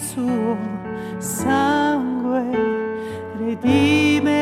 suo sangue redime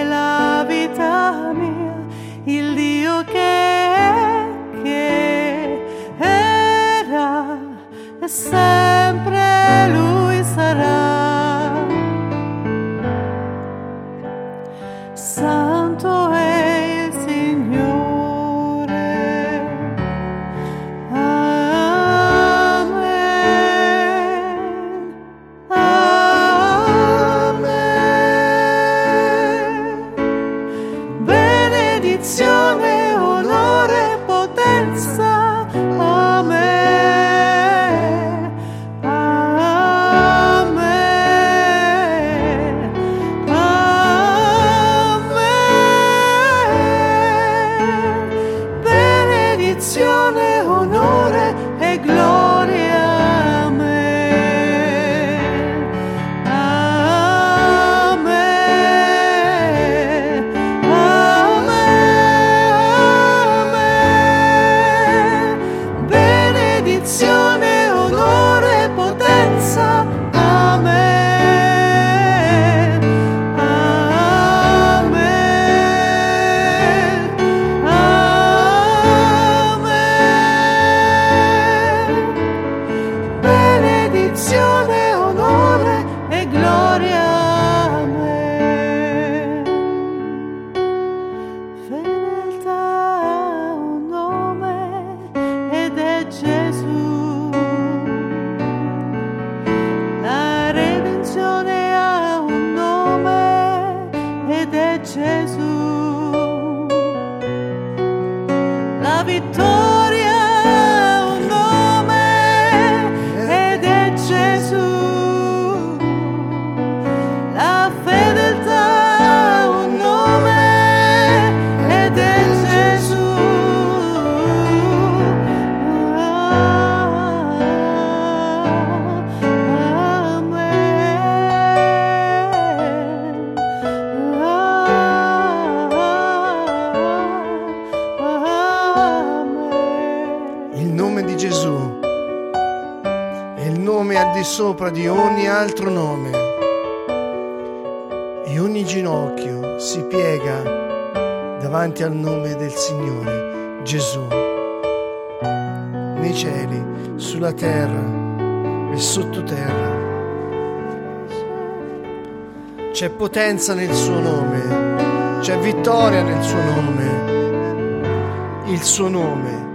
sopra di ogni altro nome e ogni ginocchio si piega davanti al nome del Signore Gesù. Nei cieli, sulla terra e sottoterra. C'è potenza nel suo nome, c'è vittoria nel suo nome. Il suo nome.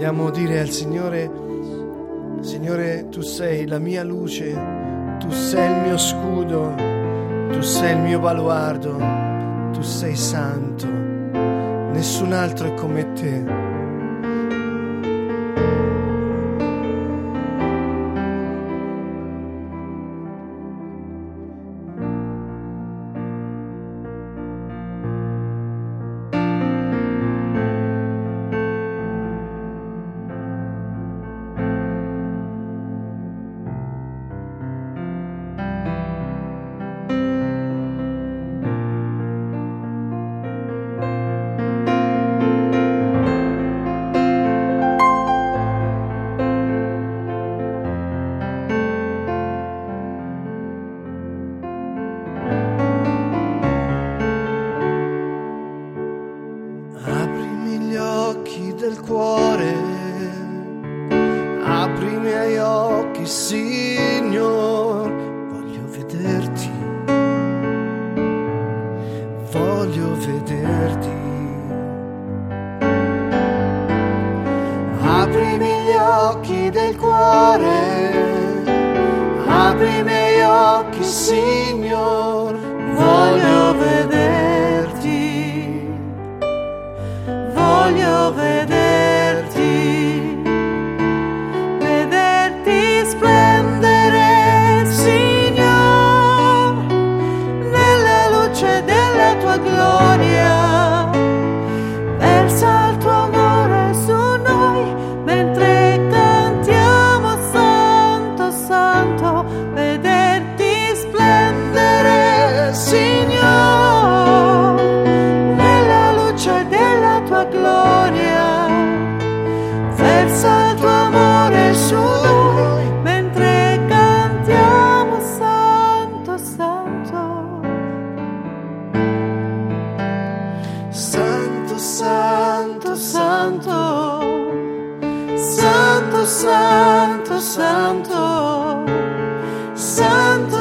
vogliamo dire al Signore, Signore, tu sei la mia luce, tu sei il mio scudo, tu sei il mio baluardo, tu sei santo, nessun altro è come te.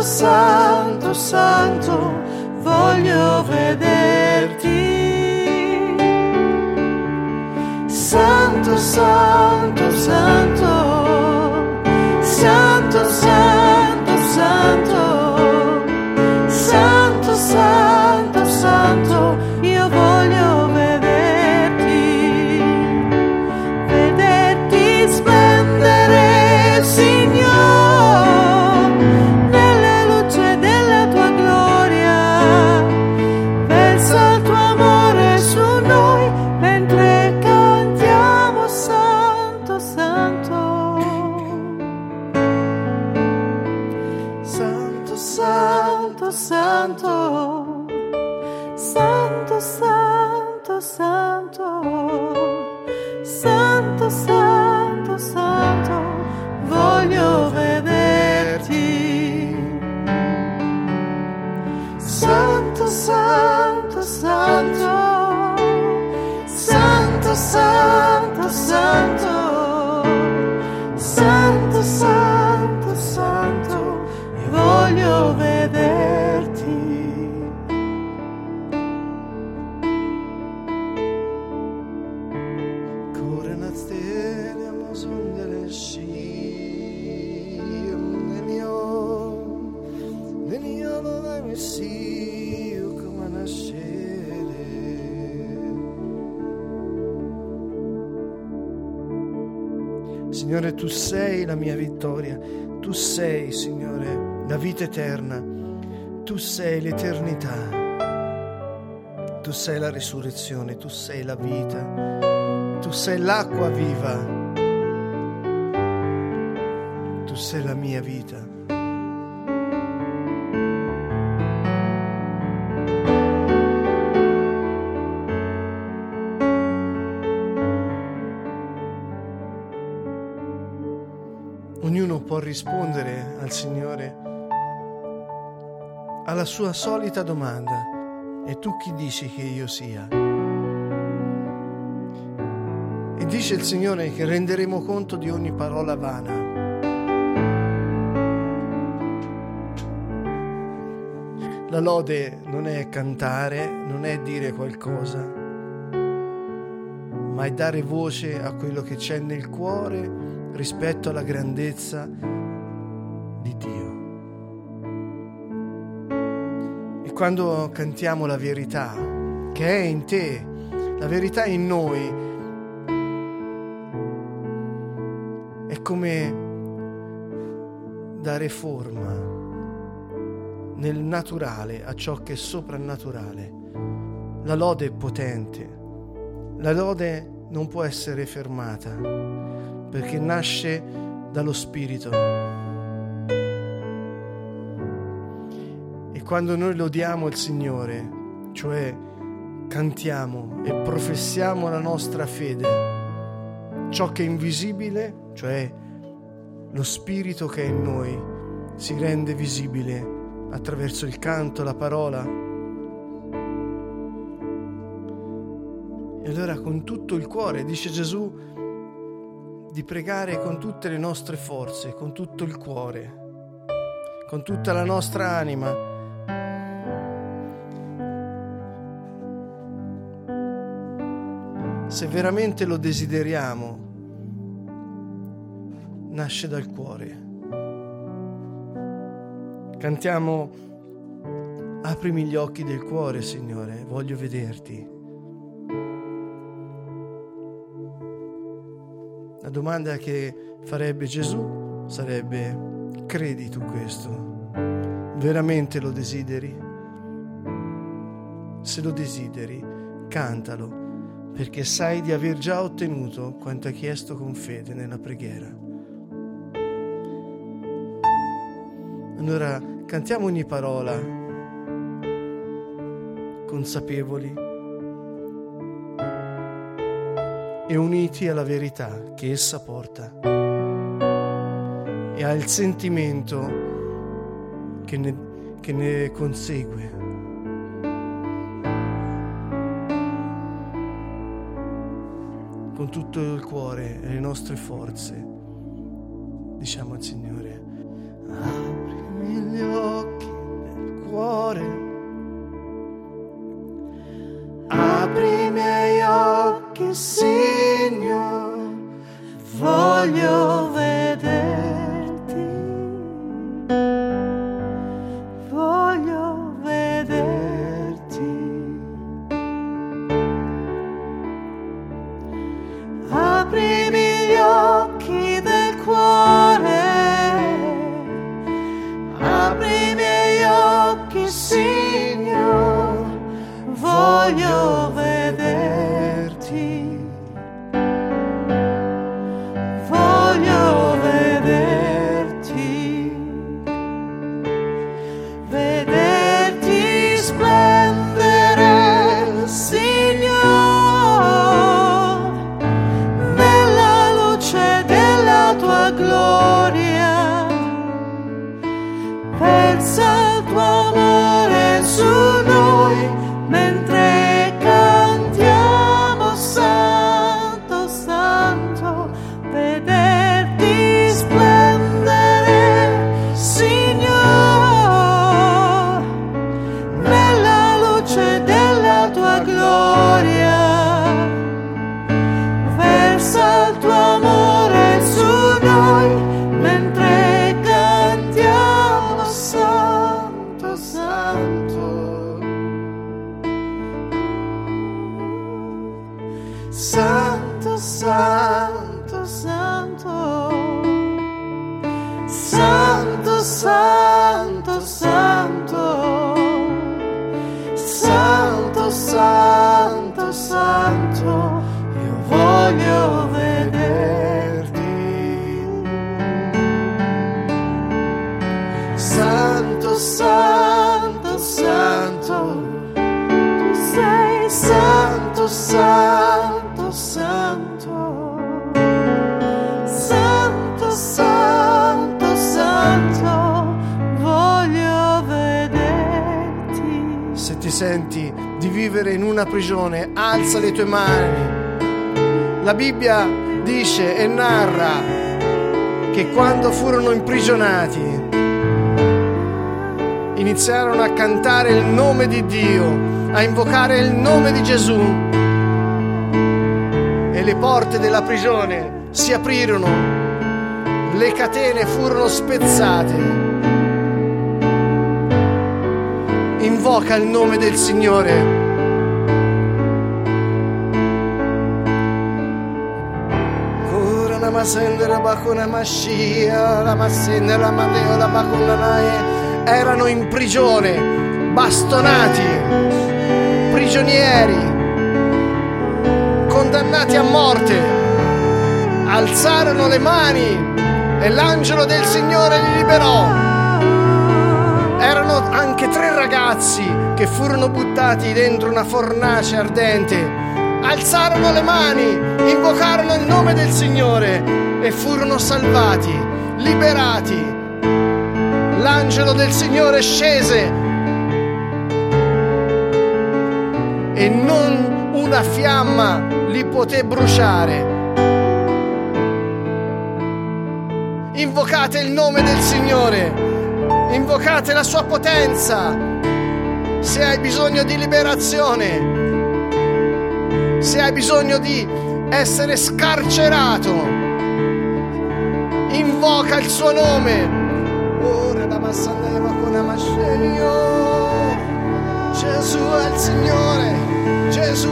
santo, santo, voglio vederti. Santo, santo, santo. Eterna tu sei l'eternità tu sei la risurrezione tu sei la vita tu sei l'acqua viva. Tu sei la mia vita. Rispondere al Signore alla sua solita domanda. E tu chi dici che io sia? E dice il Signore che renderemo conto di ogni parola vana. La lode non è cantare, non è dire qualcosa, ma è dare voce a quello che c'è nel cuore rispetto alla grandezza quando cantiamo la verità, che è in te, la verità in noi, è come dare forma nel naturale a ciò che è soprannaturale. La lode è potente, la lode non può essere fermata perché nasce dallo Spirito. Quando noi lodiamo il Signore, cioè cantiamo e professiamo la nostra fede, ciò che è invisibile, cioè lo Spirito che è in noi, si rende visibile attraverso il canto, la parola. E allora con tutto il cuore, dice Gesù, di pregare con tutte le nostre forze, con tutto il cuore, con tutta la nostra anima. Se veramente lo desideriamo, nasce dal cuore. Cantiamo, aprimi gli occhi del cuore, Signore, voglio vederti. La domanda che farebbe Gesù sarebbe, credi tu questo? Veramente lo desideri? Se lo desideri, cantalo, perché sai di aver già ottenuto quanto hai chiesto con fede nella preghiera. Allora cantiamo ogni parola consapevoli e uniti alla verità che essa porta e al sentimento che ne, che ne consegue. Con tutto il cuore e le nostre forze. Diciamo al Signore, una prigione, alza le tue mani. La Bibbia dice e narra che quando furono imprigionati iniziarono a cantare il nome di Dio, a invocare il nome di Gesù e le porte della prigione si aprirono, le catene furono spezzate. Invoca il nome del Signore. Ora la mascia, la massendera mandeo la bacuna nae erano in prigione, bastonati, prigionieri, condannati a morte. Alzarono le mani e l'angelo del Signore li liberò. Erano anche tre ragazzi che furono buttati dentro una fornace ardente. Alzarono le mani, invocarono il nome del Signore e furono salvati, liberati l'angelo del Signore scese e non una fiamma li poté bruciare. Invocate il nome del Signore, invocate la sua potenza. Se hai bisogno di liberazione, se hai bisogno di essere scarcerato, invoca il suo nome. Gesù è il Signore, Gesù,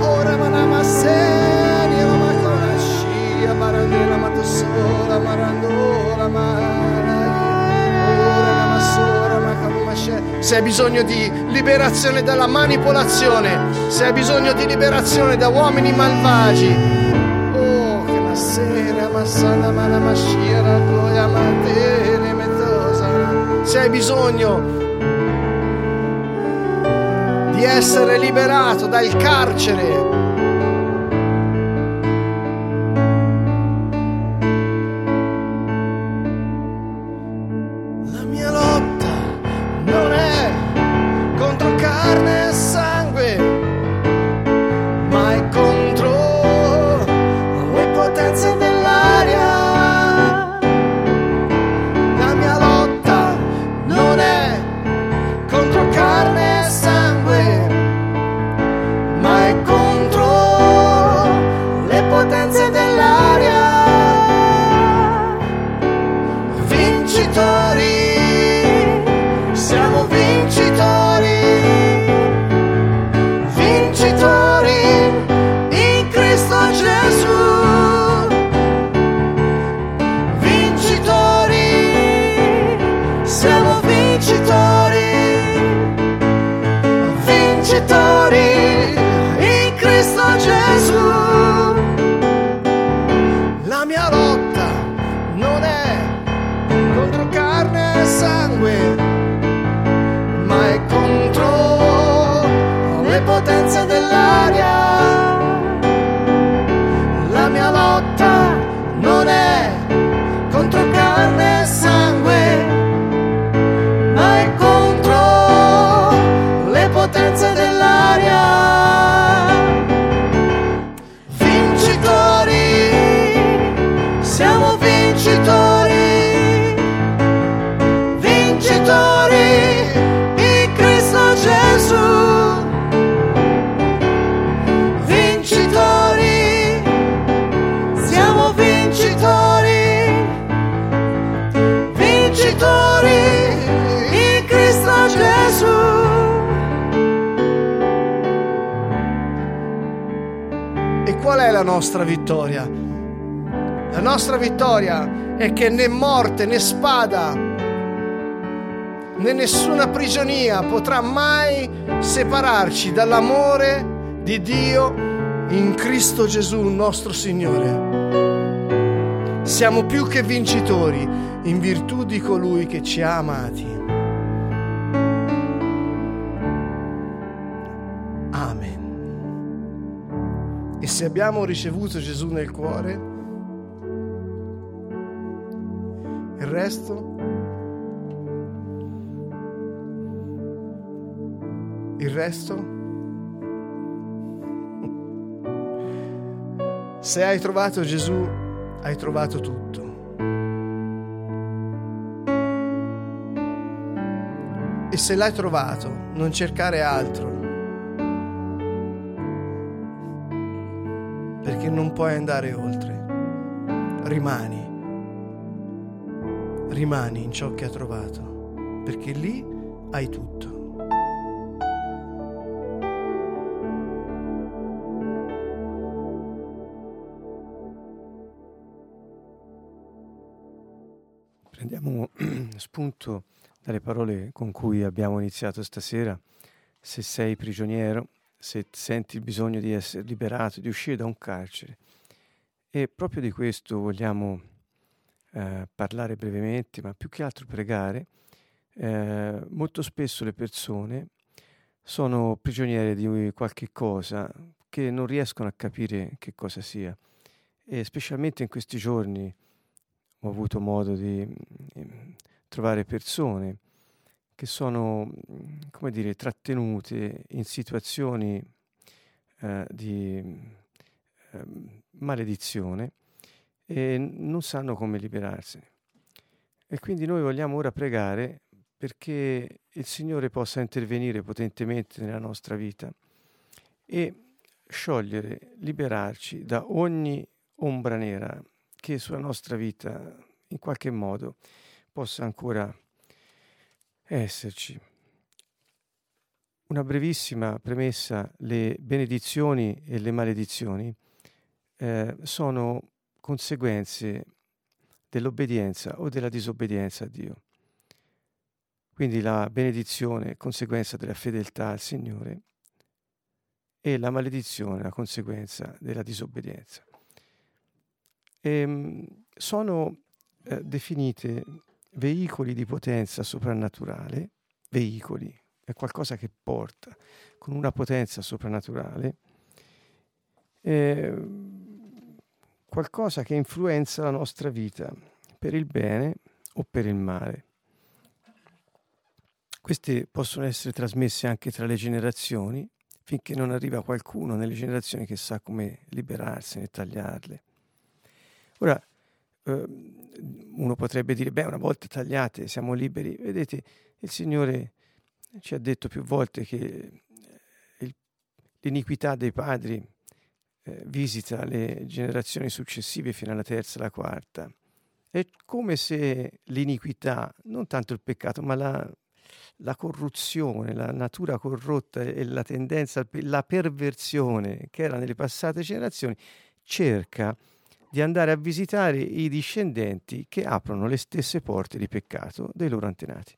ora manamasseni, la maconascia, marandela matosola, marandola, se hai bisogno di liberazione dalla manipolazione, se hai bisogno di liberazione da uomini malvagi, oh, che la sera massana manamascia, la gloria matene metosa, se hai bisogno di essere liberato dal carcere. È che né morte né spada né nessuna prigionia potrà mai separarci dall'amore di Dio in Cristo Gesù nostro Signore. Siamo più che vincitori in virtù di colui che ci ha amati. Amen. E se abbiamo ricevuto Gesù nel cuore, resto il resto se hai trovato Gesù hai trovato tutto E se l'hai trovato, non cercare altro. Perché non puoi andare oltre. Rimani. Rimani in ciò che hai trovato. Perché lì hai tutto. Prendiamo spunto dalle parole con cui abbiamo iniziato stasera, se sei prigioniero, se senti il bisogno di essere liberato, di uscire da un carcere. E proprio di questo vogliamo eh, parlare brevemente, ma più che altro pregare. Eh, molto spesso le persone sono prigioniere di qualche cosa che non riescono a capire che cosa sia. E specialmente in questi giorni ho avuto modo di trovare persone che sono, come dire, trattenute in situazioni eh, di eh, maledizione e non sanno come liberarsene. E quindi noi vogliamo ora pregare perché il Signore possa intervenire potentemente nella nostra vita e sciogliere, liberarci da ogni ombra nera che sulla nostra vita in qualche modo possa ancora esserci. Una brevissima premessa, le benedizioni e le maledizioni eh, sono conseguenze dell'obbedienza o della disobbedienza a Dio. Quindi la benedizione è conseguenza della fedeltà al Signore e la maledizione è la conseguenza della disobbedienza. E, ehm, sono eh, definite veicoli di potenza soprannaturale, veicoli, è qualcosa che porta con una potenza soprannaturale, eh, qualcosa che influenza la nostra vita per il bene o per il male. Queste possono essere trasmesse anche tra le generazioni, finché non arriva qualcuno nelle generazioni che sa come liberarsene e tagliarle. Ora, Ehm, uno potrebbe dire, beh, una volta tagliate siamo liberi. Vedete, il Signore ci ha detto più volte che eh, l'iniquità dei padri eh, visita le generazioni successive fino alla terza e alla quarta. È come se l'iniquità, non tanto il peccato, ma la, la corruzione, la natura corrotta e la tendenza, la perversione che era nelle passate generazioni, cerca di andare a visitare i discendenti che aprono le stesse porte di peccato dei loro antenati.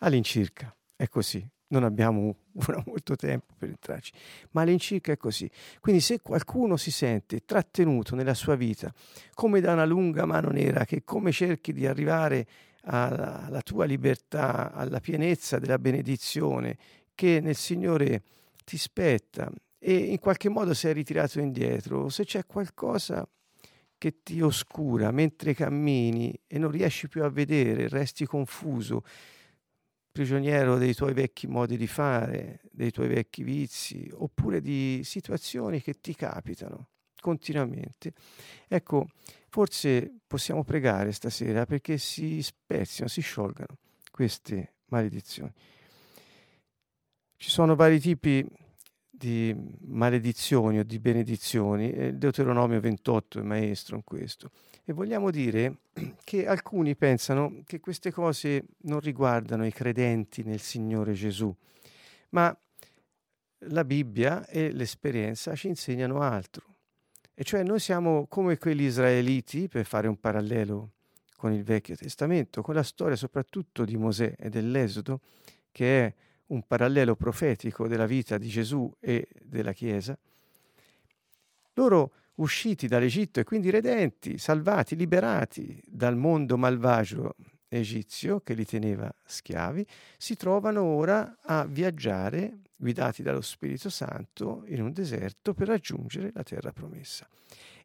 All'incirca è così, non abbiamo molto tempo per entrarci, ma all'incirca è così. Quindi se qualcuno si sente trattenuto nella sua vita come da una lunga mano nera, che come cerchi di arrivare alla, alla tua libertà, alla pienezza della benedizione che nel Signore ti spetta e in qualche modo sei ritirato indietro, se c'è qualcosa che ti oscura mentre cammini e non riesci più a vedere, resti confuso, prigioniero dei tuoi vecchi modi di fare, dei tuoi vecchi vizi, oppure di situazioni che ti capitano continuamente. Ecco, forse possiamo pregare stasera perché si spezzino, si sciolgano queste maledizioni. Ci sono vari tipi di maledizioni o di benedizioni. Il Deuteronomio 28 è maestro in questo. E vogliamo dire che alcuni pensano che queste cose non riguardano i credenti nel Signore Gesù, ma la Bibbia e l'esperienza ci insegnano altro. E cioè noi siamo come quegli israeliti, per fare un parallelo con il Vecchio Testamento, con la storia soprattutto di Mosè e dell'Esodo, che è un parallelo profetico della vita di Gesù e della Chiesa. Loro usciti dall'Egitto e quindi redenti, salvati, liberati dal mondo malvagio egizio che li teneva schiavi, si trovano ora a viaggiare, guidati dallo Spirito Santo, in un deserto per raggiungere la terra promessa.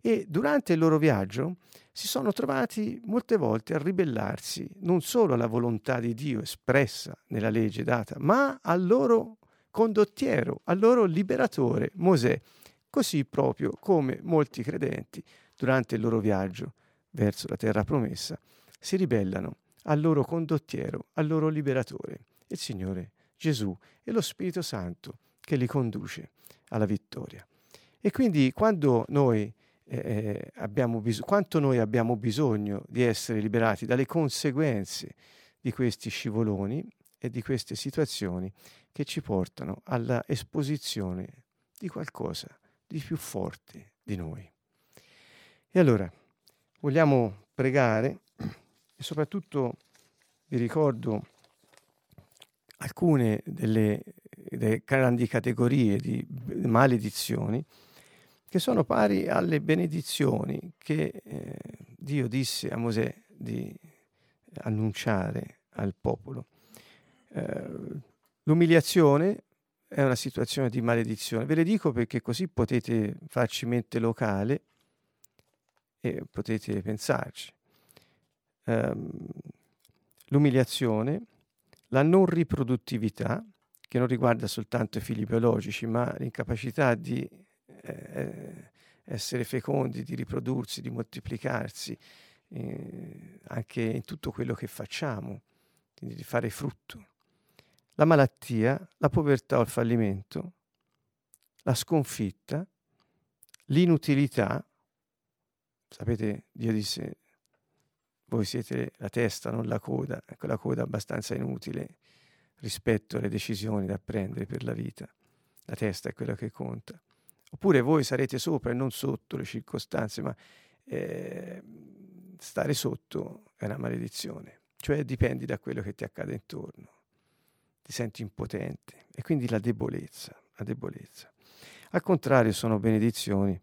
E durante il loro viaggio si sono trovati molte volte a ribellarsi non solo alla volontà di Dio espressa nella legge data, ma al loro condottiero, al loro liberatore, Mosè, così proprio come molti credenti durante il loro viaggio verso la terra promessa si ribellano al loro condottiero, al loro liberatore, il Signore Gesù e lo Spirito Santo che li conduce alla vittoria. E quindi quando noi eh, eh bis- quanto noi abbiamo bisogno di essere liberati dalle conseguenze di questi scivoloni e di queste situazioni che ci portano alla esposizione di qualcosa di più forte di noi. E allora vogliamo pregare e soprattutto vi ricordo alcune delle, delle grandi categorie di maledizioni che sono pari alle benedizioni che eh, Dio disse a Mosè di annunciare al popolo. Eh, l'umiliazione è una situazione di maledizione. Ve le dico perché così potete farci mente locale e potete pensarci ehm, l'umiliazione, la non riproduttività, che non riguarda soltanto i figli biologici, ma l'incapacità di eh, essere fecondi, di riprodursi, di moltiplicarsi, eh, anche in tutto quello che facciamo, quindi di fare frutto. La malattia, la povertà o il fallimento, la sconfitta, l'inutilità. Sapete, Dio disse voi siete la testa, non la coda, ecco la coda abbastanza inutile rispetto alle decisioni da prendere per la vita. La testa è quella che conta. Oppure voi sarete sopra e non sotto le circostanze, ma eh, stare sotto è una maledizione, cioè dipendi da quello che ti accade intorno, ti senti impotente. E quindi la debolezza, la debolezza. Al contrario sono benedizioni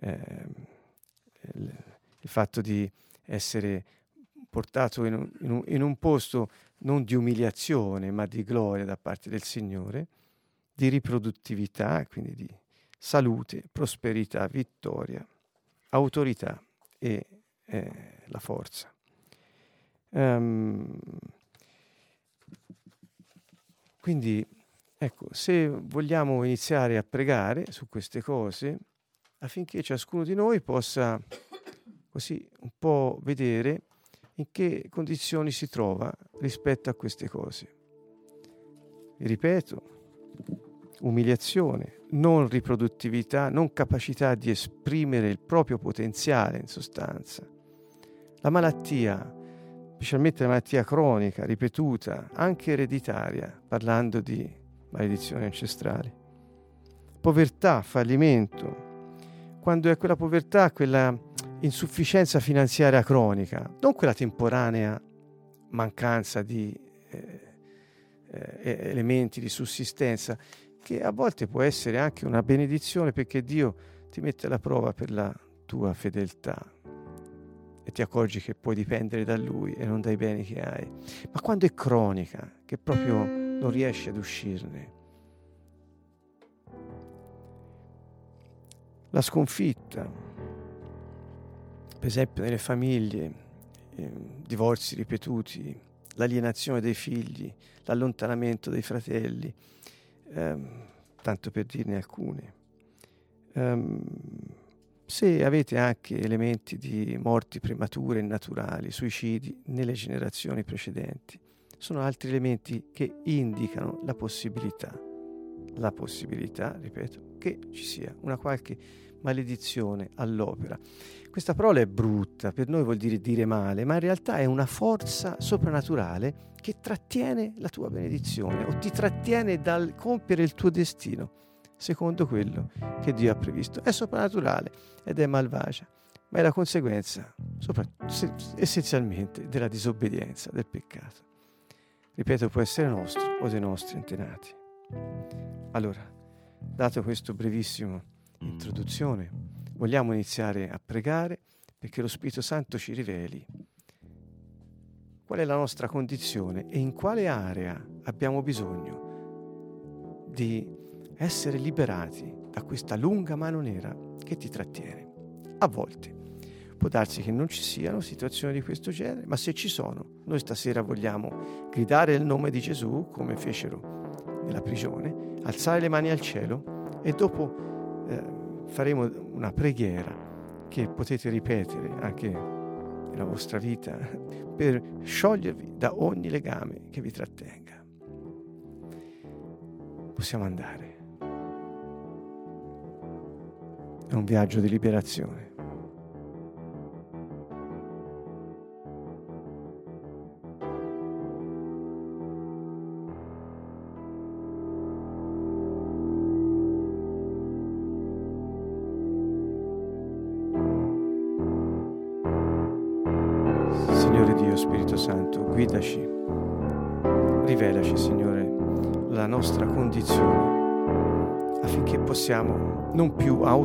eh, il, fatto di essere portato in un, in, un, in un, posto non di umiliazione, ma di gloria da parte del Signore, di riproduttività, quindi di salute, prosperità, vittoria, autorità e eh, la forza. Um, quindi, ecco, se vogliamo iniziare a pregare su queste cose, affinché ciascuno di noi possa così un po' vedere in che condizioni si trova rispetto a queste cose. Vi ripeto, umiliazione, non riproduttività, non capacità di esprimere il proprio potenziale in sostanza. La malattia, specialmente la malattia cronica, ripetuta, anche ereditaria, parlando di maledizioni ancestrali. Povertà, fallimento, quando è quella povertà, quella insufficienza finanziaria cronica, non quella temporanea mancanza di eh, eh, elementi di sussistenza, che a volte può essere anche una benedizione perché Dio ti mette alla prova per la tua fedeltà e ti accorgi che puoi dipendere da Lui e non dai beni che hai. Ma quando è cronica, che proprio non riesci ad uscirne, la sconfitta, per esempio nelle famiglie, eh, divorzi ripetuti, l'alienazione dei figli, l'allontanamento dei fratelli, ehm, tanto per dirne alcune. Um, se avete anche elementi di morti premature e naturali, suicidi nelle generazioni precedenti, sono altri elementi che indicano la possibilità, la possibilità, ripeto, che ci sia una qualche maledizione all'opera. Questa parola è brutta, per noi vuol dire dire male, ma in realtà è una forza soprannaturale che trattiene la tua benedizione o ti trattiene dal compiere il tuo destino. secondo quello che Dio ha previsto. È soprannaturale ed è malvagia, ma è la conseguenza essenzialmente della disobbedienza, del peccato. Ripeto, può essere nostro o dei nostri antenati. Allora, dato questo brevissimo introduzione, vogliamo iniziare a pregare perché lo Spirito Santo ci riveli qual è la nostra condizione e in quale area abbiamo bisogno di essere liberati da questa lunga mano nera che ti trattiene. A volte può darsi che non ci siano situazioni di questo genere, ma se ci sono, noi stasera vogliamo gridare il nome di Gesù come fecero nella prigione, alzare le mani al cielo e dopo eh, faremo una preghiera che potete ripetere anche nella vostra vita per sciogliervi da ogni legame che vi trattenga. Possiamo andare. È un viaggio di liberazione.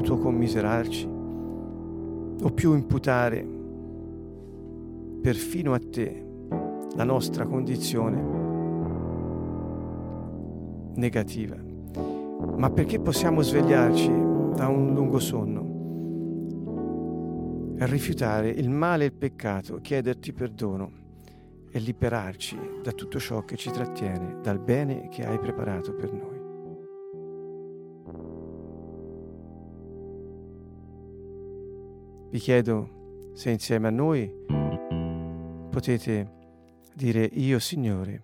Più autocommiserarci o più imputare perfino a te la nostra condizione negativa, ma perché possiamo svegliarci da un lungo sonno e rifiutare il male e il peccato, chiederti perdono e liberarci da tutto ciò che ci trattiene dal bene che hai preparato per noi. Vi chiedo se insieme a noi potete dire io Signore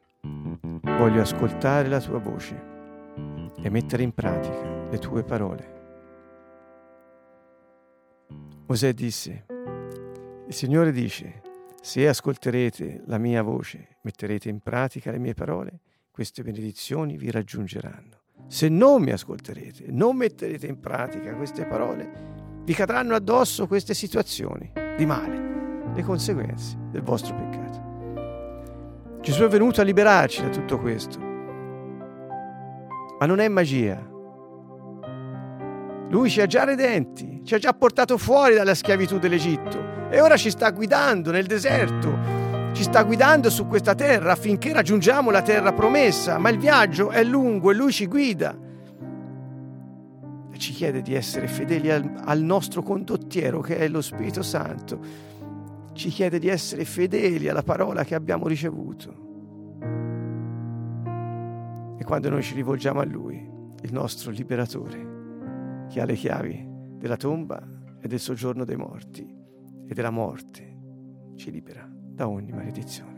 voglio ascoltare la tua voce e mettere in pratica le tue parole. Mosè disse, il Signore dice, se ascolterete la mia voce, metterete in pratica le mie parole, queste benedizioni vi raggiungeranno. Se non mi ascolterete, non metterete in pratica queste parole, vi cadranno addosso queste situazioni di male, le conseguenze del vostro peccato. Gesù è venuto a liberarci da tutto questo, ma non è magia. Lui ci ha già redenti, ci ha già portato fuori dalla schiavitù dell'Egitto e ora ci sta guidando nel deserto, ci sta guidando su questa terra affinché raggiungiamo la terra promessa, ma il viaggio è lungo e lui ci guida e ci chiede di essere fedeli al, al nostro condottiero che è lo Spirito Santo, ci chiede di essere fedeli alla parola che abbiamo ricevuto. E quando noi ci rivolgiamo a Lui, il nostro liberatore, che ha le chiavi della tomba e del soggiorno dei morti, e della morte ci libera da ogni maledizione.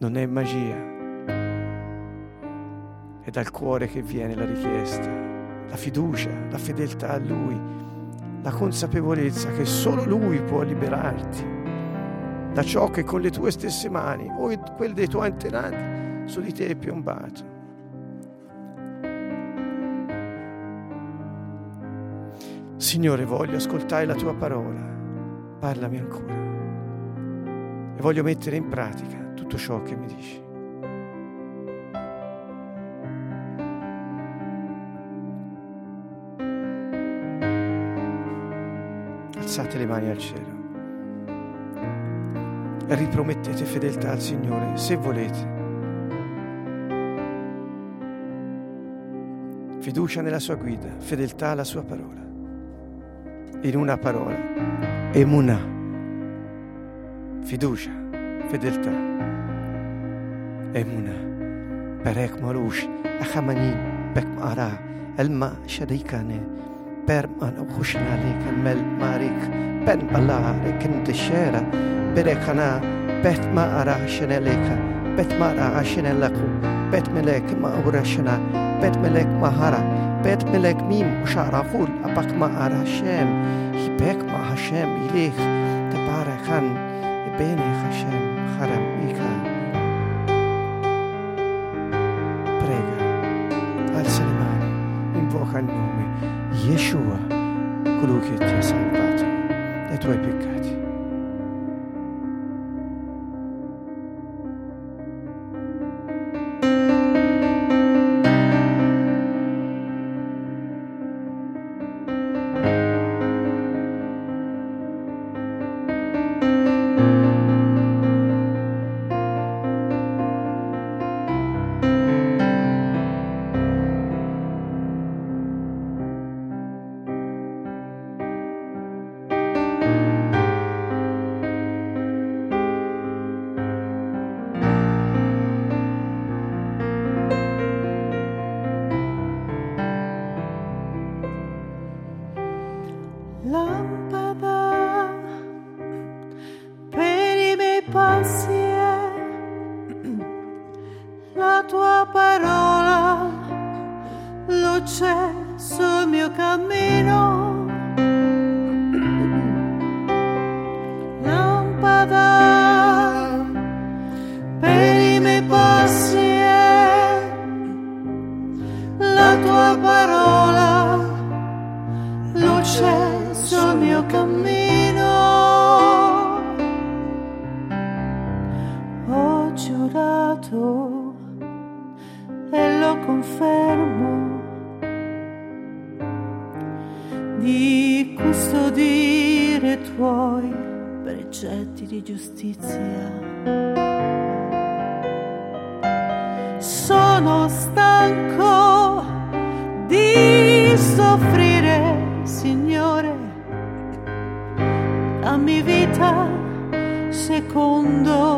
Non è magia, è dal cuore che viene la richiesta, la fiducia, la fedeltà a Lui, la consapevolezza che solo Lui può liberarti da ciò che con le tue stesse mani o quelle dei tuoi antenati su di te è piombato. Signore, voglio ascoltare la tua parola, parlami ancora e voglio mettere in pratica tutto ciò che mi dici. Alzate le mani al cielo. E ripromettete fedeltà al Signore se volete. Fiducia nella sua guida, fedeltà alla sua parola. In una parola, emuna, fiducia, fedeltà, emuna, perek marush, achamani, bek mara, elma sharikane, پرمان خوشنشلی که مل ماری پن بالاره کنده شیرا بره خناب پت ما آرا خشنه لیکا پت ما آرا خشنه لکو پت ملک ما ورشنا پت ملک ما هرا پت ملک میم شارا شرافول آباق ما آرا خشم خبک ما خشم ایله تبار خن بین خشم خرمیکا پرگه آل سلیمان ایبوکن نامی Yeshua, colui che ti ha salvato dai tuoi peccati. di custodire i tuoi precetti di giustizia. Sono stanco di soffrire, Signore, dammi vita secondo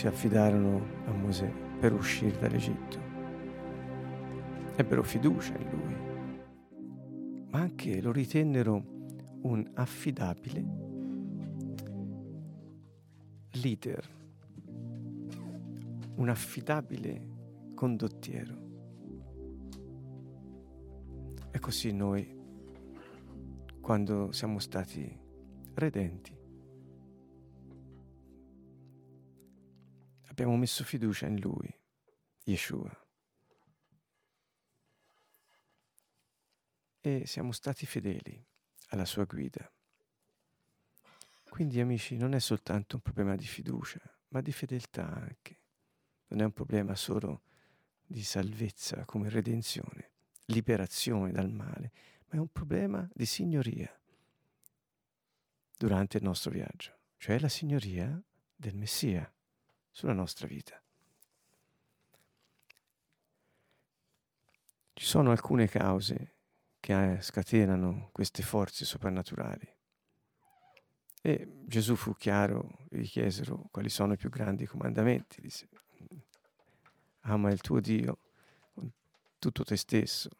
si affidarono a Mosè per uscire dall'Egitto. Ebbero fiducia in lui, ma anche lo ritennero un affidabile leader, un affidabile condottiero. E così noi, quando siamo stati redenti, messo fiducia in Lui, Yeshua. E siamo stati fedeli alla sua guida. Quindi amici non è soltanto un problema di fiducia, ma di fedeltà anche. Non è un problema solo di salvezza come redenzione, liberazione dal male, ma è un problema di signoria durante il nostro viaggio, cioè la signoria del Messia sulla nostra vita. Ci sono alcune cause che eh, scatenano queste forze soprannaturali. E Gesù fu chiaro, gli chiesero quali sono i più grandi comandamenti. Disse, ama il tuo Dio con tutto te stesso,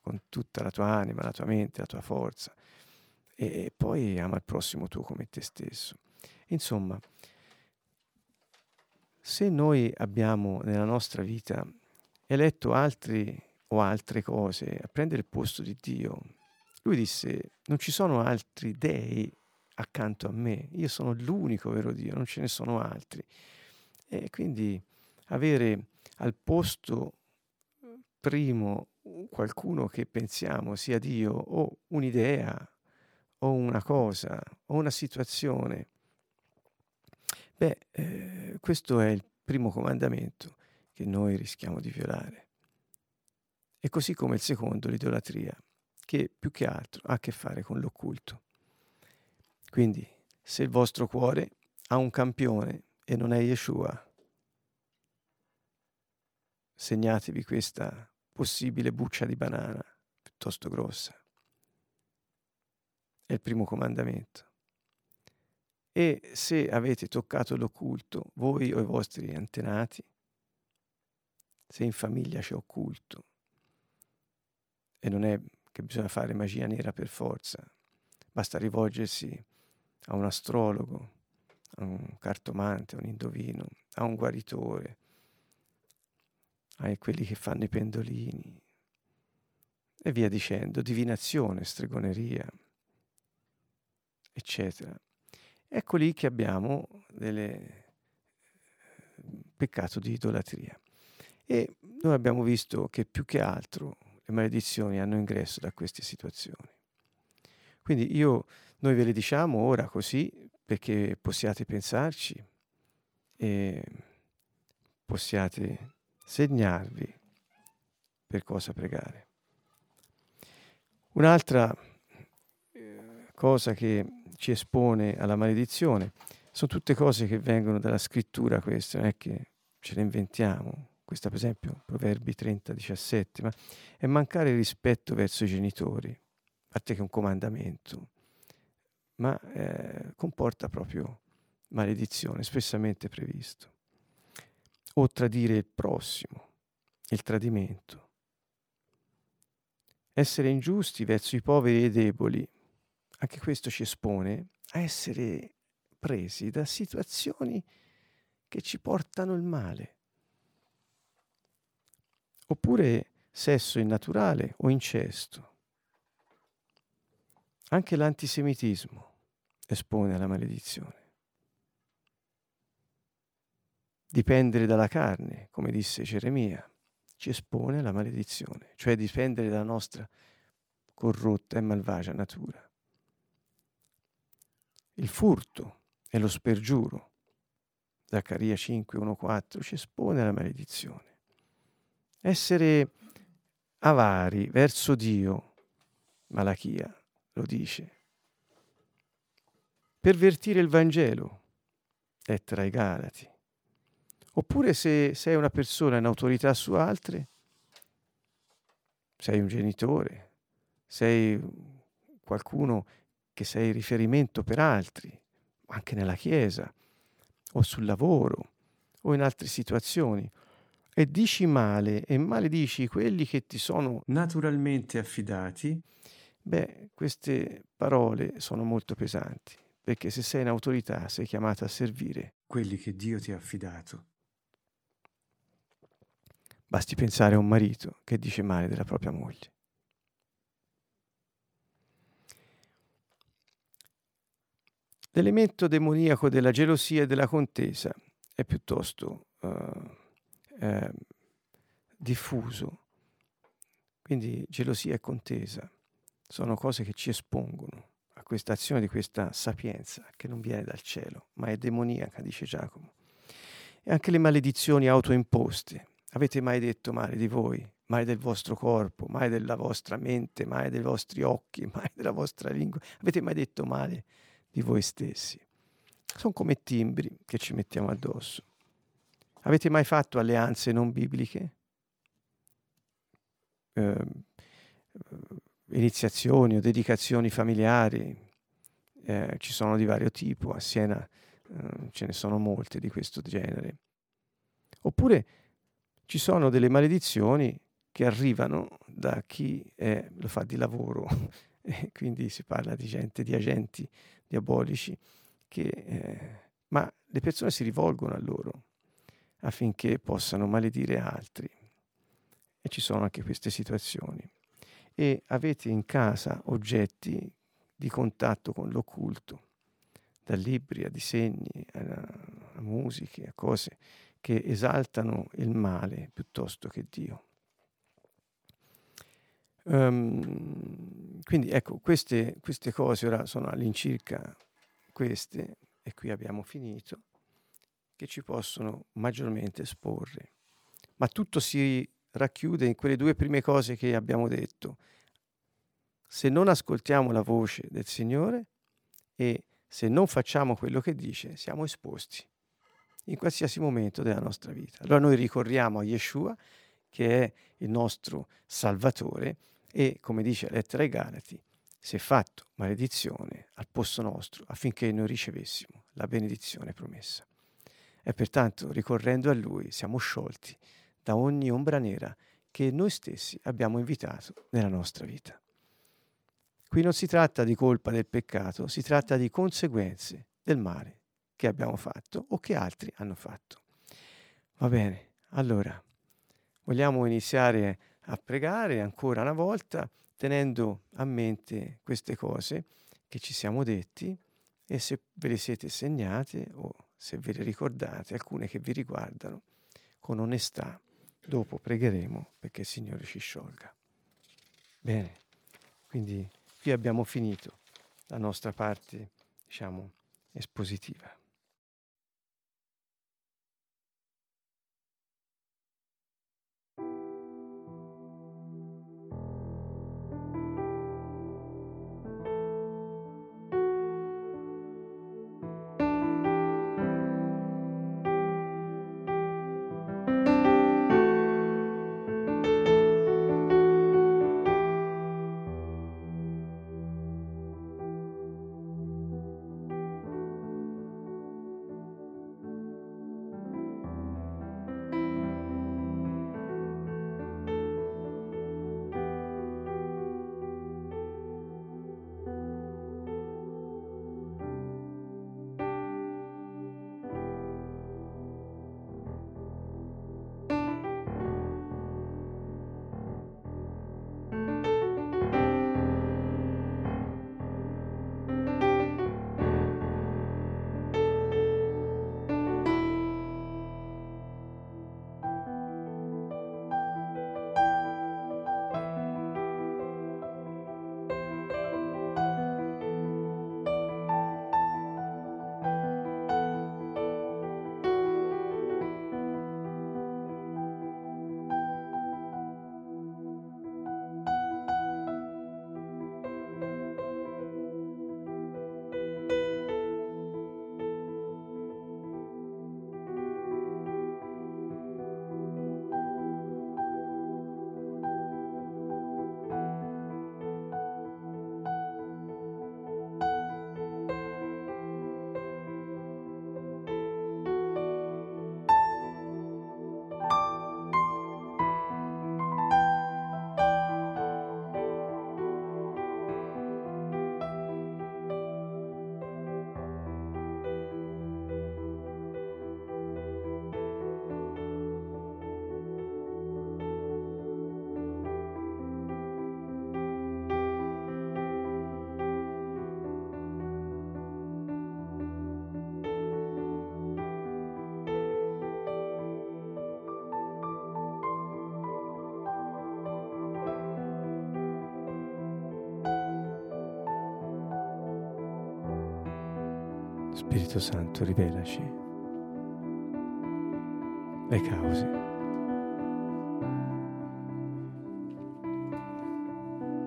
con tutta la tua anima, la tua mente, la tua forza, e poi ama il prossimo tuo come te stesso. Insomma, se noi abbiamo nella nostra vita eletto altri o altre cose a prendere il posto di Dio, lui disse, non ci sono altri dei accanto a me, io sono l'unico vero Dio, non ce ne sono altri. E quindi avere al posto primo qualcuno che pensiamo sia Dio o un'idea o una cosa o una situazione Beh, eh, questo è il primo comandamento che noi rischiamo di violare. E così come il secondo, l'idolatria, che più che altro ha a che fare con l'occulto. Quindi, se il vostro cuore ha un campione e non è Yeshua, segnatevi questa possibile buccia di banana piuttosto grossa. È il primo comandamento. E se avete toccato l'occulto, voi o i vostri antenati, se in famiglia c'è occulto, e non è che bisogna fare magia nera per forza, basta rivolgersi a un astrologo, a un cartomante, a un indovino, a un guaritore, a quelli che fanno i pendolini e via dicendo, divinazione, stregoneria, eccetera. Ecco lì che abbiamo il peccato di idolatria. E noi abbiamo visto che più che altro le maledizioni hanno ingresso da queste situazioni. Quindi io, noi ve le diciamo ora così perché possiate pensarci e possiate segnarvi per cosa pregare. Un'altra eh, cosa che ci espone alla maledizione. Sono tutte cose che vengono dalla scrittura queste, non è che ce le inventiamo. Questa per esempio, Proverbi 30, 17, ma è mancare rispetto verso i genitori, a parte che è un comandamento, ma eh, comporta proprio maledizione, espressamente previsto. O tradire il prossimo, il tradimento. Essere ingiusti verso i poveri e i deboli, anche questo ci espone a essere presi da situazioni che ci portano il male. Oppure sesso innaturale o incesto. Anche l'antisemitismo espone alla maledizione. Dipendere dalla carne, come disse Geremia, ci espone alla maledizione, cioè dipendere dalla nostra corrotta e malvagia natura il furto e lo spergiuro. Zaccaria 5, 1, 4 ci espone alla maledizione. Essere avari verso Dio, Malachia lo dice. Pervertire il Vangelo, lettera ai Galati. Oppure se sei una persona in autorità su altre, sei un genitore, sei qualcuno che sei riferimento per altri, anche nella chiesa o sul lavoro o in altre situazioni, e dici male e maledici quelli che ti sono naturalmente affidati, beh, queste parole sono molto pesanti, perché se sei in autorità sei chiamato a servire quelli che Dio ti ha affidato. Basti pensare a un marito che dice male della propria moglie. L'elemento demoniaco della gelosia e della contesa è piuttosto uh, eh, diffuso. Quindi gelosia e contesa sono cose che ci espongono a questa azione di questa sapienza che non viene dal cielo, ma è demoniaca, dice Giacomo. E anche le maledizioni autoimposte. Avete mai detto male di voi, mai del vostro corpo, mai della vostra mente, mai dei vostri occhi, mai della vostra lingua? Avete mai detto male di voi stessi. Sono come timbri che ci mettiamo addosso. Avete mai fatto alleanze non bibliche? Eh, iniziazioni o dedicazioni familiari? Eh, ci sono di vario tipo, a Siena eh, ce ne sono molte di questo genere. Oppure ci sono delle maledizioni che arrivano da chi è, lo fa di lavoro, quindi si parla di gente, di agenti diabolici, che, eh, ma le persone si rivolgono a loro affinché possano maledire altri. E ci sono anche queste situazioni. E avete in casa oggetti di contatto con l'occulto, da libri a disegni, a, a musiche, a cose che esaltano il male piuttosto che Dio. Um, quindi ecco, queste, queste cose ora sono all'incirca queste, e qui abbiamo finito, che ci possono maggiormente esporre. Ma tutto si racchiude in quelle due prime cose che abbiamo detto. Se non ascoltiamo la voce del Signore e se non facciamo quello che dice, siamo esposti in qualsiasi momento della nostra vita. Allora noi ricorriamo a Yeshua, che è il nostro Salvatore, e, come dice la lettera ai Galati, si è fatto maledizione al posto nostro affinché noi ricevessimo la benedizione promessa. E pertanto, ricorrendo a Lui, siamo sciolti da ogni ombra nera che noi stessi abbiamo invitato nella nostra vita. Qui non si tratta di colpa del peccato, si tratta di conseguenze del male che abbiamo fatto o che altri hanno fatto. Va bene, allora vogliamo iniziare a pregare ancora una volta tenendo a mente queste cose che ci siamo detti e se ve le siete segnate o se ve le ricordate, alcune che vi riguardano, con onestà, dopo pregheremo perché il Signore ci sciolga. Bene, quindi qui abbiamo finito la nostra parte, diciamo, espositiva. Spirito Santo, rivelaci le cause.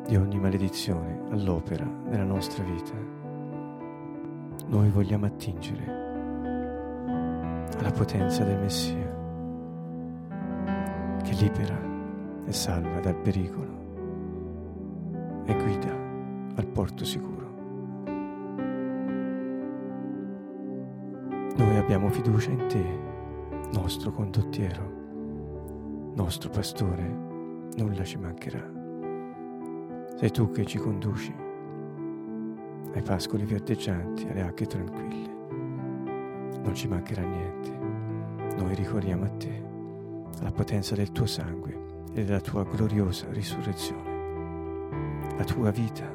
di ogni maledizione all'opera nella nostra vita. Noi vogliamo attingere alla potenza del Messia che libera e salva dal pericolo e guida al porto sicuro. Abbiamo fiducia in te, nostro condottiero, nostro pastore, nulla ci mancherà. Sei tu che ci conduci ai pascoli verdeggianti, alle acque tranquille. Non ci mancherà niente. Noi ricorriamo a te, alla potenza del tuo sangue e della tua gloriosa risurrezione. La tua vita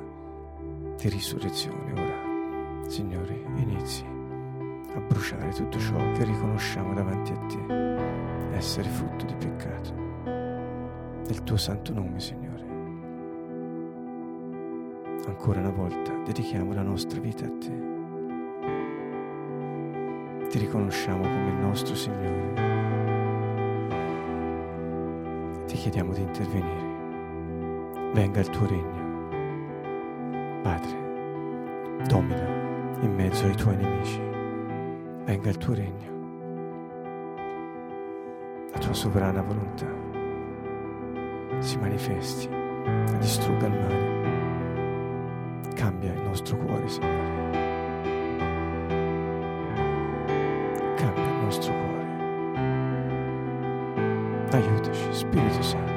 di risurrezione ora, Signore, inizi bruciare tutto ciò che riconosciamo davanti a te essere frutto di peccato. Nel tuo santo nome, Signore. Ancora una volta dedichiamo la nostra vita a te. Ti riconosciamo come il nostro Signore. Ti chiediamo di intervenire. Venga il tuo regno. Padre, domina in mezzo ai tuoi nemici venga il tuo regno, la tua sovrana volontà si manifesti e distrugga il male, cambia il nostro cuore, Signore, cambia il nostro cuore, aiutaci, Spirito Santo.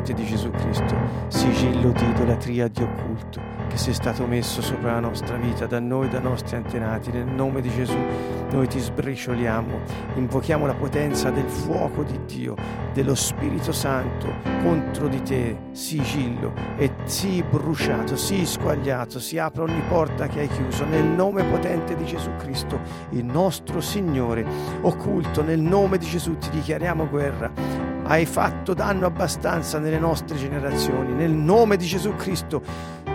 Potente di Gesù Cristo, sigillo di idolatria di occulto che sia stato messo sopra la nostra vita da noi, dai nostri antenati, nel nome di Gesù noi ti sbricioliamo, invochiamo la potenza del fuoco di Dio, dello Spirito Santo contro di te, sigillo, e sii bruciato, sii squagliato, si apra ogni porta che hai chiuso, nel nome potente di Gesù Cristo, il nostro Signore, occulto, nel nome di Gesù ti dichiariamo guerra. Hai fatto danno abbastanza nelle nostre generazioni, nel nome di Gesù Cristo.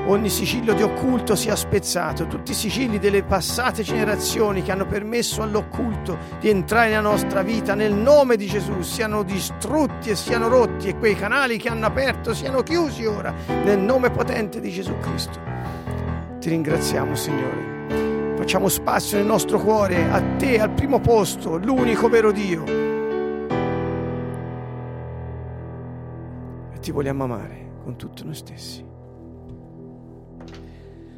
Ogni sigillo di occulto sia spezzato, tutti i sigilli delle passate generazioni che hanno permesso all'occulto di entrare nella nostra vita, nel nome di Gesù, siano distrutti e siano rotti e quei canali che hanno aperto siano chiusi ora, nel nome potente di Gesù Cristo. Ti ringraziamo, Signore. Facciamo spazio nel nostro cuore a te, al primo posto, l'unico vero Dio. Ti vogliamo amare con tutti noi stessi.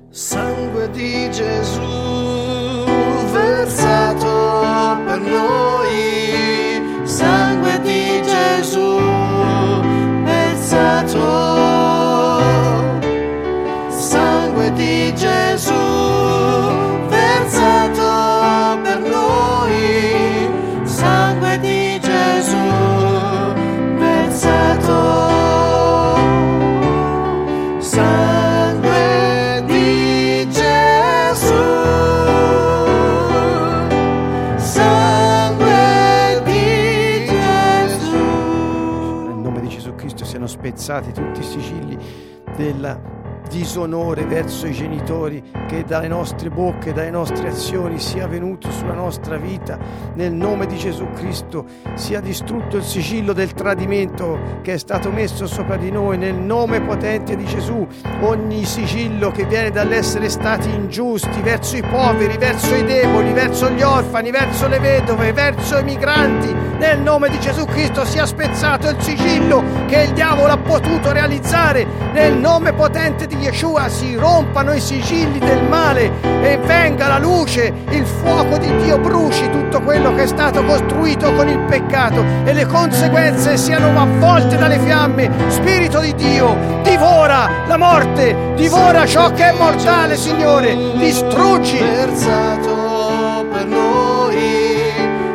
Sangue di Gesù versato per noi, sangue di Gesù versato, sangue di Gesù Spezzati tutti i sigilli della disonore verso i genitori che dalle nostre bocche, dalle nostre azioni sia venuto sulla nostra vita. Nel nome di Gesù Cristo sia distrutto il sigillo del tradimento che è stato messo sopra di noi. Nel nome potente di Gesù ogni sigillo che viene dall'essere stati ingiusti verso i poveri, verso i deboli, verso gli orfani, verso le vedove, verso i migranti. Nel nome di Gesù Cristo sia spezzato il sigillo che il diavolo ha potuto realizzare. Nel nome potente di Yeshua si rompano i sigilli del male e venga la luce, il fuoco di Dio bruci tutto quello che è stato costruito con il peccato e le conseguenze siano avvolte dalle fiamme. Spirito di Dio, divora la morte, divora ciò che è mortale, Signore, distruggi. versato per noi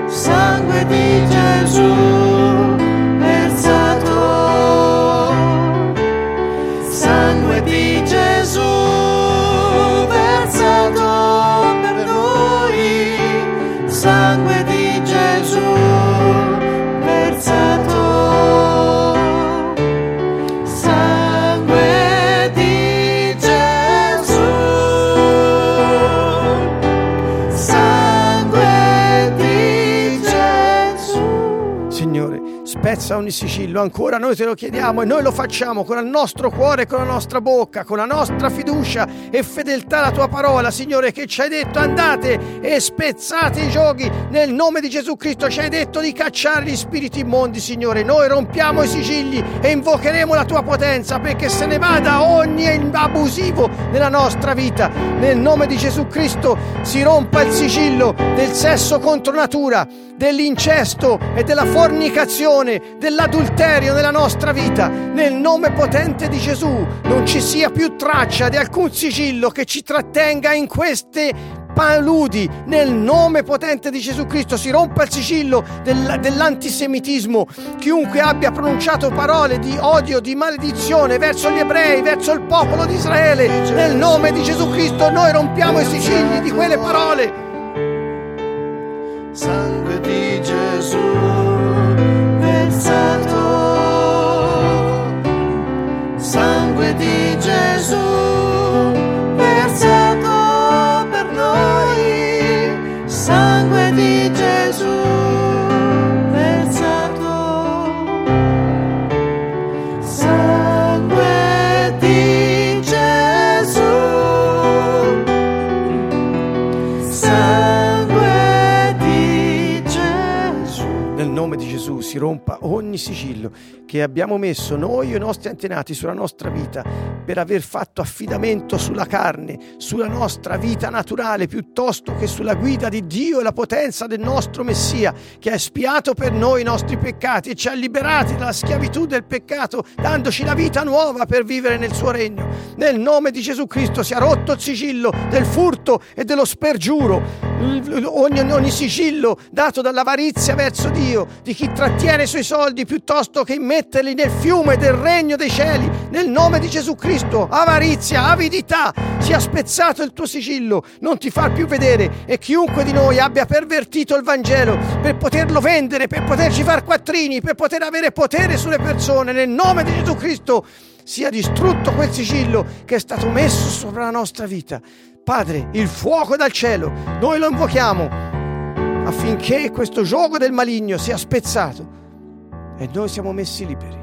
sangue di Gesù Signore, spezza ogni sigillo, ancora noi te lo chiediamo e noi lo facciamo con il nostro cuore, con la nostra bocca, con la nostra fiducia e fedeltà alla tua parola, Signore, che ci hai detto andate e spezzate i giochi nel nome di Gesù Cristo, ci hai detto di cacciare gli spiriti immondi, Signore. Noi rompiamo i sigilli e invocheremo la tua potenza perché se ne vada ogni abusivo nella nostra vita. Nel nome di Gesù Cristo si rompa il sigillo del sesso contro natura, dell'incesto e della fornicazione, dell'adulterio nella nostra vita. Nel nome potente di Gesù non ci sia più traccia di alcun sigillo che ci trattenga in queste paludi. Nel nome potente di Gesù Cristo si rompa il sigillo del- dell'antisemitismo. Chiunque abbia pronunciato parole di odio di maledizione verso gli ebrei verso il popolo di Israele nel nome di Gesù Cristo noi rompiamo i sigilli di quelle parole. Sangue di Gesù versato sangue di Gesù si rompa ogni sigillo che abbiamo messo noi e i nostri antenati sulla nostra vita per aver fatto affidamento sulla carne, sulla nostra vita naturale, piuttosto che sulla guida di Dio e la potenza del nostro Messia, che ha espiato per noi i nostri peccati e ci ha liberati dalla schiavitù del peccato, dandoci la vita nuova per vivere nel suo regno. Nel nome di Gesù Cristo sia rotto il sigillo del furto e dello spergiuro, ogni, ogni sigillo dato dall'avarizia verso Dio, di chi trattiene i suoi soldi piuttosto che metterli nel fiume del regno dei cieli, nel nome di Gesù Cristo, avarizia, avidità, sia spezzato il tuo sigillo, non ti far più vedere e chiunque di noi abbia pervertito il Vangelo per poterlo vendere, per poterci far quattrini, per poter avere potere sulle persone, nel nome di Gesù Cristo, sia distrutto quel sigillo che è stato messo sopra la nostra vita. Padre, il fuoco dal cielo, noi lo invochiamo affinché questo gioco del maligno sia spezzato e noi siamo messi liberi.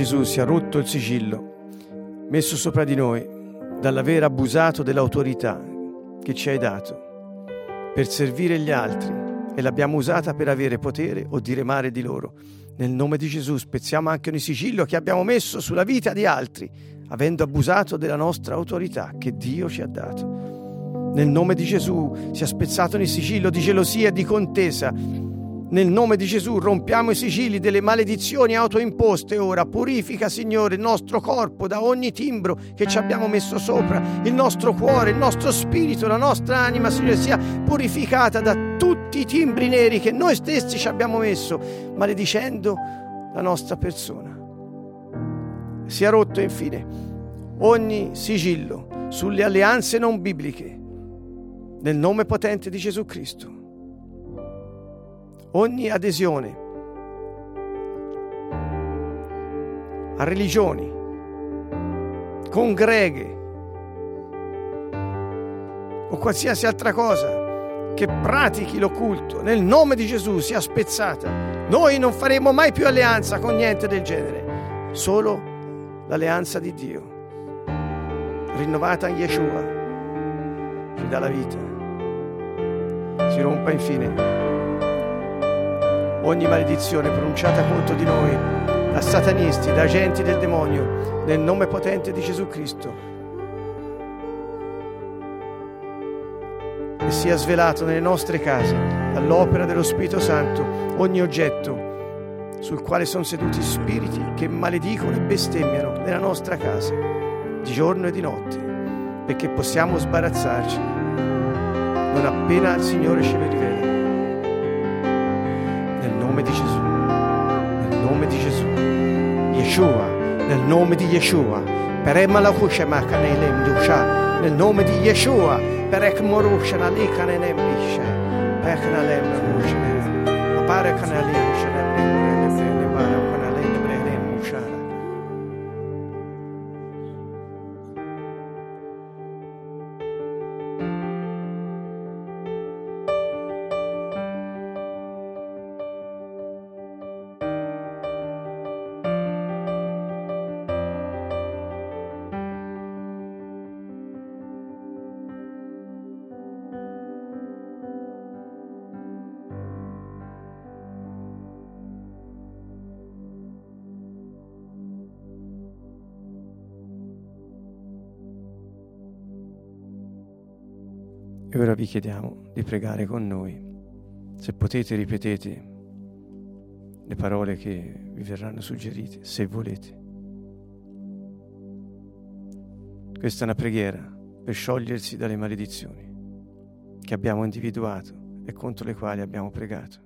Gesù sia rotto il sigillo messo sopra di noi dall'aver abusato dell'autorità che ci hai dato per servire gli altri e l'abbiamo usata per avere potere o dire male di loro. Nel nome di Gesù spezziamo anche ogni sigillo che abbiamo messo sulla vita di altri, avendo abusato della nostra autorità che Dio ci ha dato. Nel nome di Gesù sia spezzato ogni sigillo di gelosia e di contesa nel nome di Gesù rompiamo i sigilli delle maledizioni autoimposte ora. Purifica, Signore, il nostro corpo da ogni timbro che ci abbiamo messo sopra. Il nostro cuore, il nostro spirito, la nostra anima, Signore, sia purificata da tutti i timbri neri che noi stessi ci abbiamo messo, maledicendo la nostra persona. Sia rotto infine ogni sigillo sulle alleanze non bibliche. Nel nome potente di Gesù Cristo ogni adesione a religioni, congreghe o qualsiasi altra cosa che pratichi l'occulto nel nome di Gesù sia spezzata. Noi non faremo mai più alleanza con niente del genere, solo l'alleanza di Dio, rinnovata in Yeshua, ci dà la vita. Si rompa infine ogni maledizione pronunciata contro di noi da satanisti, da agenti del demonio, nel nome potente di Gesù Cristo. E sia svelato nelle nostre case, dall'opera dello Spirito Santo, ogni oggetto sul quale sono seduti spiriti che maledicono e bestemmiano nella nostra casa, di giorno e di notte, perché possiamo sbarazzarci non appena il Signore lo rivela nel nome di Yeshua. Per Emalachusha Makanelem Dusha. Nel nome di Yeshua. Per Ekmorusha Nalikanenem Lisha. Per Kanalem Rusha. Appare Kanalim Ora vi chiediamo di pregare con noi. Se potete, ripetete le parole che vi verranno suggerite, se volete. Questa è una preghiera per sciogliersi dalle maledizioni che abbiamo individuato e contro le quali abbiamo pregato.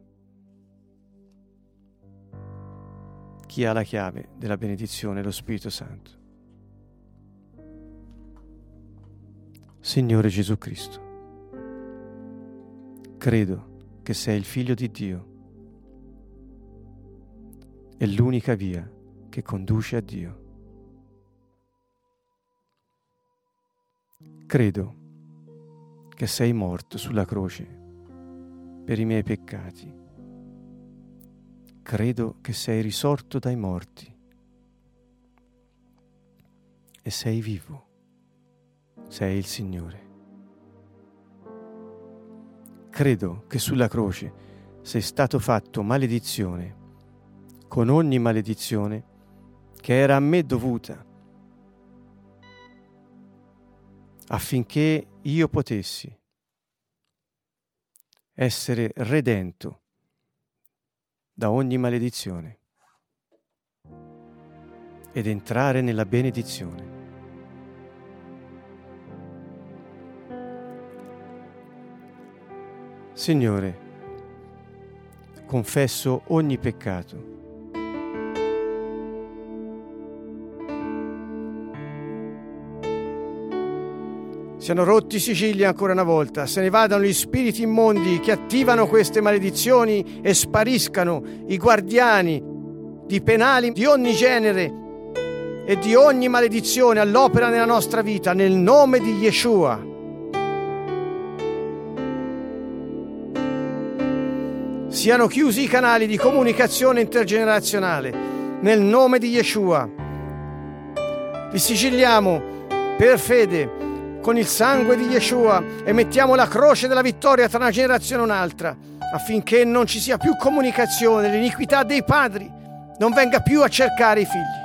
Chi ha la chiave della benedizione è lo Spirito Santo. Signore Gesù Cristo credo che sei il figlio di Dio. È l'unica via che conduce a Dio. Credo che sei morto sulla croce per i miei peccati. Credo che sei risorto dai morti e sei vivo. Sei il Signore credo che sulla croce sei stato fatto maledizione con ogni maledizione che era a me dovuta, affinché io potessi essere redento da ogni maledizione ed entrare nella benedizione. Signore, confesso ogni peccato. Siano rotti i sigilli ancora una volta, se ne vadano gli spiriti immondi che attivano queste maledizioni e spariscano i guardiani di penali di ogni genere e di ogni maledizione all'opera nella nostra vita, nel nome di Yeshua. Siano chiusi i canali di comunicazione intergenerazionale. nel nome di Yeshua. Li sigilliamo per fede con il sangue di Yeshua e mettiamo la croce della vittoria tra una generazione e un'altra, affinché non ci sia più comunicazione, l'iniquità dei padri non venga più a cercare i figli.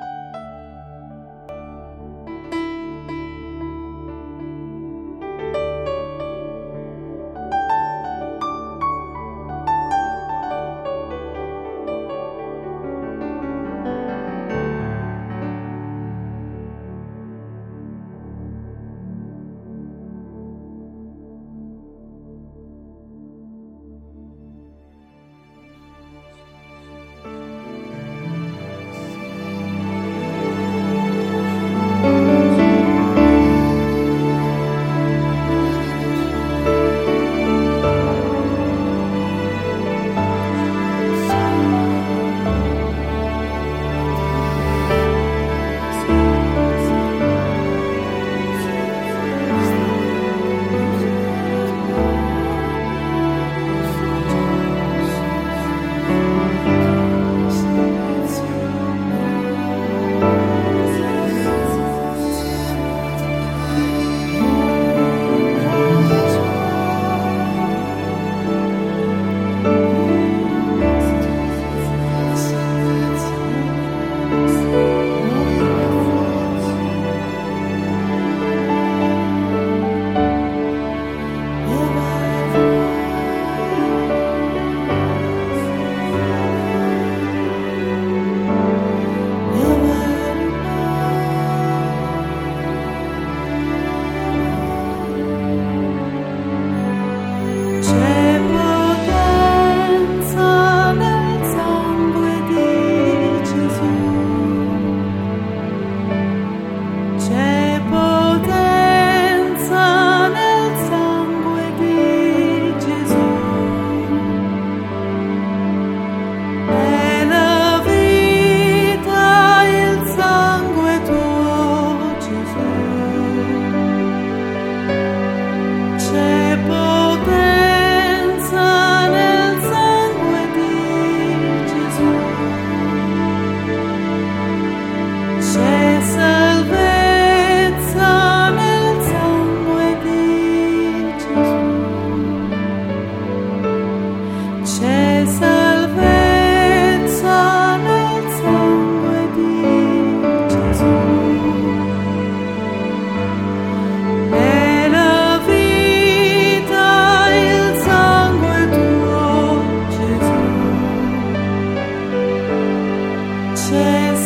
Gesù. C'è salvezza